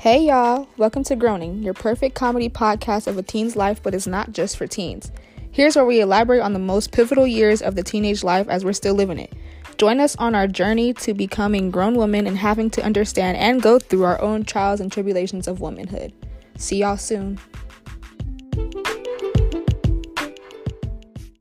Hey y'all, welcome to Groaning, your perfect comedy podcast of a teen's life, but it's not just for teens. Here's where we elaborate on the most pivotal years of the teenage life as we're still living it. Join us on our journey to becoming grown women and having to understand and go through our own trials and tribulations of womanhood. See y'all soon.